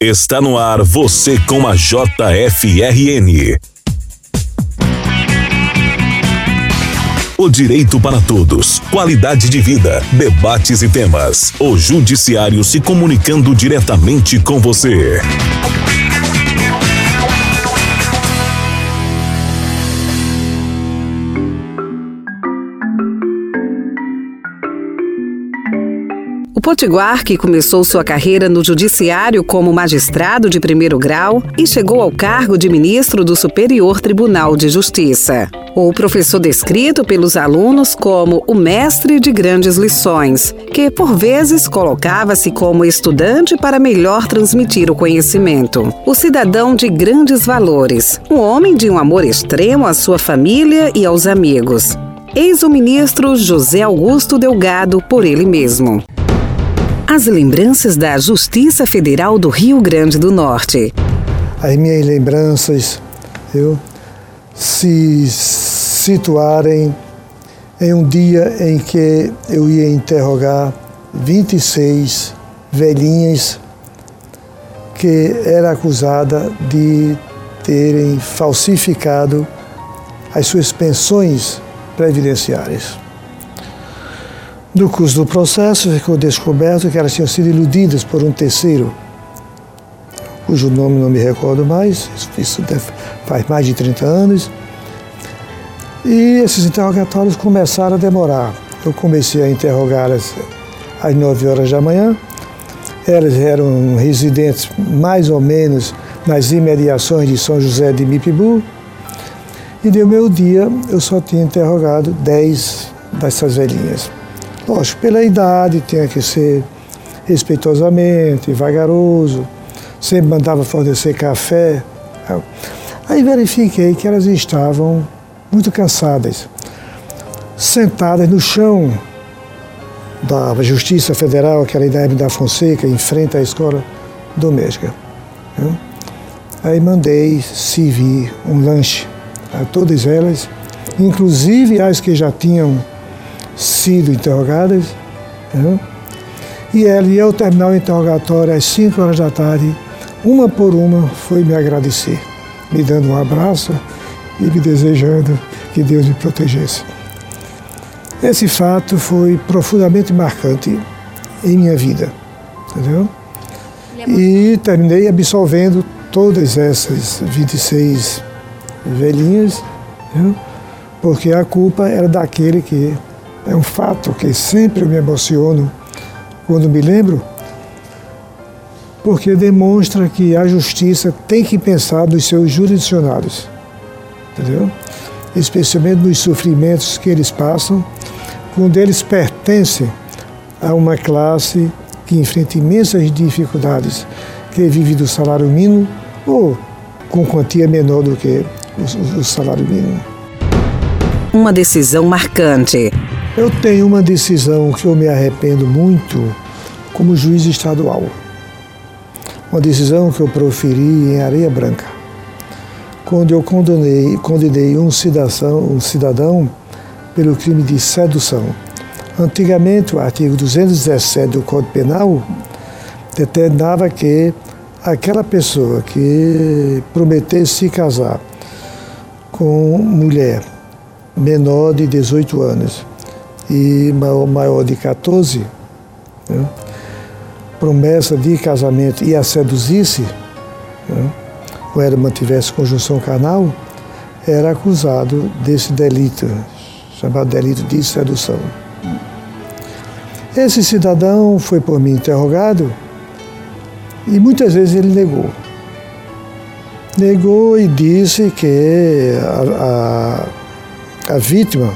Está no ar você com a JFRN. O direito para todos, qualidade de vida, debates e temas. O Judiciário se comunicando diretamente com você. Potiguar, que começou sua carreira no judiciário como magistrado de primeiro grau e chegou ao cargo de ministro do Superior Tribunal de Justiça. O professor descrito pelos alunos como o mestre de grandes lições, que por vezes colocava-se como estudante para melhor transmitir o conhecimento. O cidadão de grandes valores, um homem de um amor extremo à sua família e aos amigos. Eis o ministro José Augusto Delgado por ele mesmo. As lembranças da Justiça Federal do Rio Grande do Norte. As minhas lembranças eu, se situarem em um dia em que eu ia interrogar 26 velhinhas que era acusada de terem falsificado as suas pensões previdenciárias. No curso do processo, ficou descoberto que elas tinham sido iludidas por um terceiro, cujo nome não me recordo mais, isso faz mais de 30 anos. E esses interrogatórios começaram a demorar. Eu comecei a interrogá-las às 9 horas da manhã. Elas eram residentes mais ou menos nas imediações de São José de Mipibu. E no meu dia eu só tinha interrogado 10 dessas velhinhas. Lógico, pela idade tinha que ser respeitosamente, vagaroso, sempre mandava fornecer café. Aí verifiquei que elas estavam muito cansadas, sentadas no chão da Justiça Federal, aquela idade da Fonseca, em frente à escola doméstica. Aí mandei servir um lanche a todas elas, inclusive as que já tinham sido interrogadas. Né? E ela, e ao terminar o interrogatório, às 5 horas da tarde, uma por uma, foi me agradecer, me dando um abraço e me desejando que Deus me protegesse. Esse fato foi profundamente marcante em minha vida, entendeu? E terminei absolvendo todas essas 26 velhinhas, entendeu? porque a culpa era daquele que é um fato que sempre me emociono quando me lembro, porque demonstra que a justiça tem que pensar nos seus jurisdicionários, entendeu? Especialmente nos sofrimentos que eles passam, quando eles pertencem a uma classe que enfrenta imensas dificuldades, que vive do salário mínimo ou com quantia menor do que o, o salário mínimo. Uma decisão marcante eu tenho uma decisão que eu me arrependo muito como juiz estadual. Uma decisão que eu proferi em Areia Branca, quando eu condenei, condenei um, cidadão, um cidadão pelo crime de sedução. Antigamente, o artigo 217 do Código Penal determinava que aquela pessoa que prometesse se casar com mulher menor de 18 anos e maior de 14, né? promessa de casamento e a seduzisse, né? ou ela mantivesse conjunção carnal, era acusado desse delito, chamado delito de sedução. Esse cidadão foi por mim interrogado e muitas vezes ele negou. Negou e disse que a, a, a vítima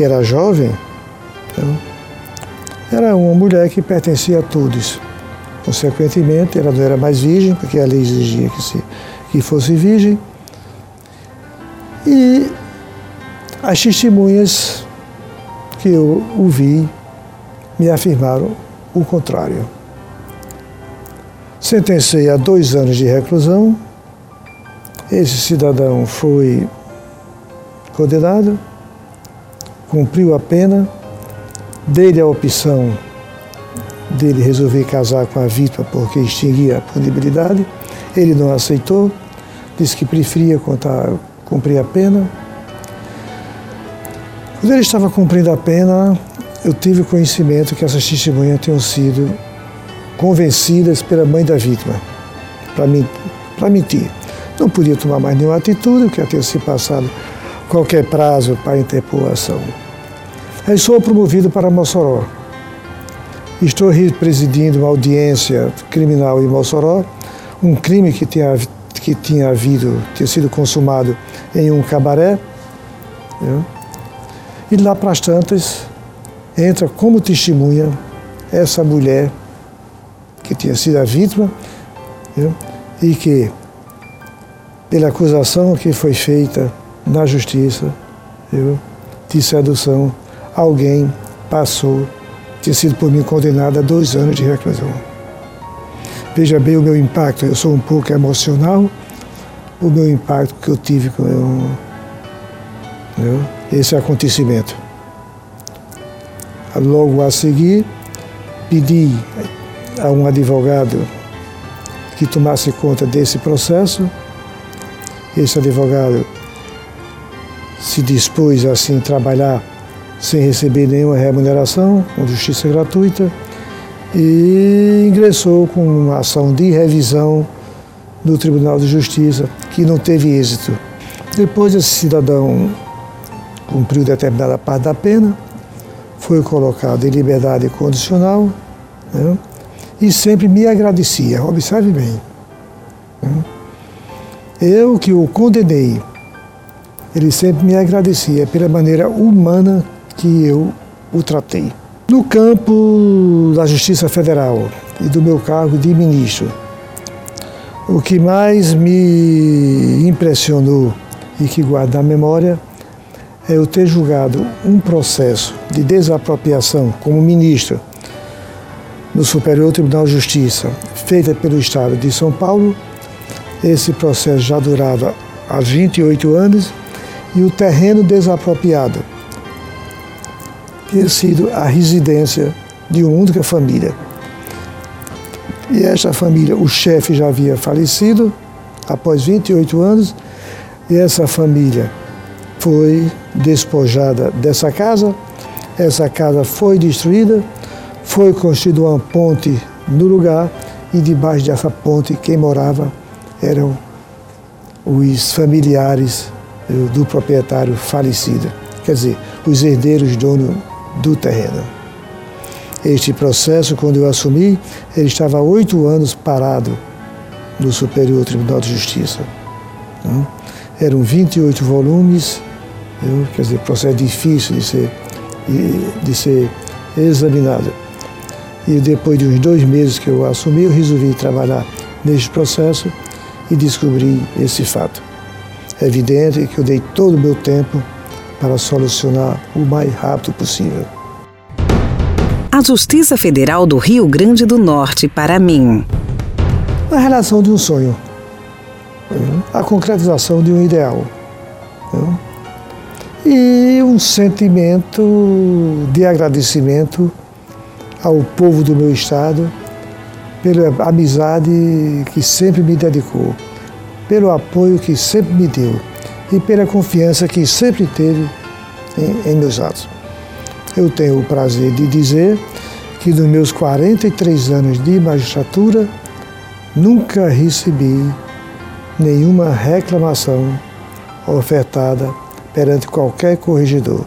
que era jovem, então, era uma mulher que pertencia a todos. Consequentemente, ela não era mais virgem, porque a lei exigia que, se, que fosse virgem. E as testemunhas que eu ouvi me afirmaram o contrário. Sentenciei a dois anos de reclusão. Esse cidadão foi condenado cumpriu a pena, dei-lhe a opção dele resolver casar com a vítima porque extinguia a punibilidade. Ele não aceitou, disse que preferia contar, cumprir a pena. Quando ele estava cumprindo a pena, eu tive conhecimento que essas testemunhas tinham sido convencidas pela mãe da vítima para mentir. Não podia tomar mais nenhuma atitude, porque ia ter se passado qualquer prazo para interpor a ação. Aí sou promovido para Mossoró. Estou presidindo uma audiência criminal em Mossoró, um crime que tinha, que tinha havido, tinha sido consumado em um cabaré. Viu? E lá para as tantas, entra como testemunha essa mulher que tinha sido a vítima viu? e que, pela acusação que foi feita na justiça viu? de sedução, alguém passou tinha sido por mim condenado a dois anos de reclusão. Veja bem o meu impacto, eu sou um pouco emocional, o meu impacto que eu tive com eu, esse acontecimento. Logo a seguir, pedi a um advogado que tomasse conta desse processo. Esse advogado se dispôs assim a trabalhar sem receber nenhuma remuneração, com justiça gratuita, e ingressou com uma ação de revisão no Tribunal de Justiça, que não teve êxito. Depois esse cidadão cumpriu determinada parte da pena, foi colocado em liberdade condicional né, e sempre me agradecia. Observe bem. Né. Eu que o condenei, ele sempre me agradecia pela maneira humana que eu o tratei. No campo da Justiça Federal e do meu cargo de ministro, o que mais me impressionou e que guardo na memória é eu ter julgado um processo de desapropriação como ministro no Superior Tribunal de Justiça, feita pelo Estado de São Paulo. Esse processo já durava há 28 anos e o terreno desapropriado ter sido a residência de uma única família. E esta família, o chefe já havia falecido após 28 anos, e essa família foi despojada dessa casa, essa casa foi destruída, foi construída uma ponte no lugar e debaixo dessa ponte quem morava eram os familiares do proprietário falecido, quer dizer, os herdeiros dono do terreno. Este processo, quando eu assumi, ele estava há oito anos parado no Superior Tribunal de Justiça. Né? Eram 28 volumes, quer dizer, processo difícil de ser, de ser examinado. E depois de uns dois meses que eu assumi, eu resolvi trabalhar neste processo e descobri esse fato. É evidente que eu dei todo o meu tempo para solucionar o mais rápido possível. A Justiça Federal do Rio Grande do Norte para mim. A relação de um sonho, a concretização de um ideal e um sentimento de agradecimento ao povo do meu estado pela amizade que sempre me dedicou, pelo apoio que sempre me deu e pela confiança que sempre teve em, em meus atos. Eu tenho o prazer de dizer que nos meus 43 anos de magistratura nunca recebi nenhuma reclamação ofertada perante qualquer corregedor,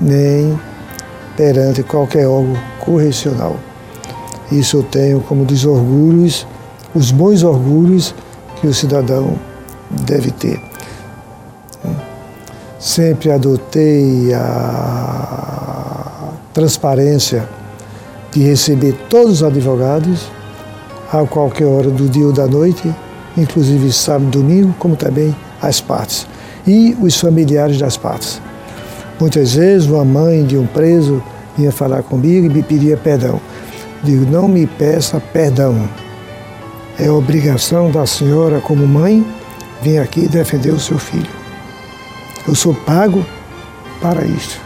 nem perante qualquer órgão correcional. Isso eu tenho como dos orgulhos, os bons orgulhos que o cidadão deve ter sempre adotei a transparência de receber todos os advogados a qualquer hora do dia ou da noite, inclusive sábado e domingo, como também as partes e os familiares das partes. Muitas vezes uma mãe de um preso vinha falar comigo e me pedia perdão. Digo, não me peça perdão. É obrigação da senhora, como mãe, vir aqui defender o seu filho. Eu sou pago para isso.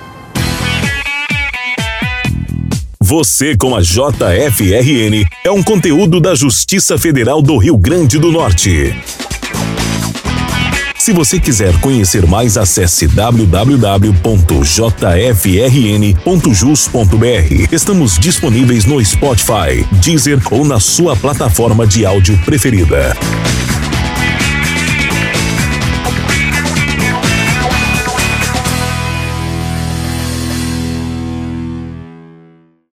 Você com a JFRN é um conteúdo da Justiça Federal do Rio Grande do Norte. Se você quiser conhecer mais, acesse www.jfrn.jus.br. Estamos disponíveis no Spotify, Deezer ou na sua plataforma de áudio preferida.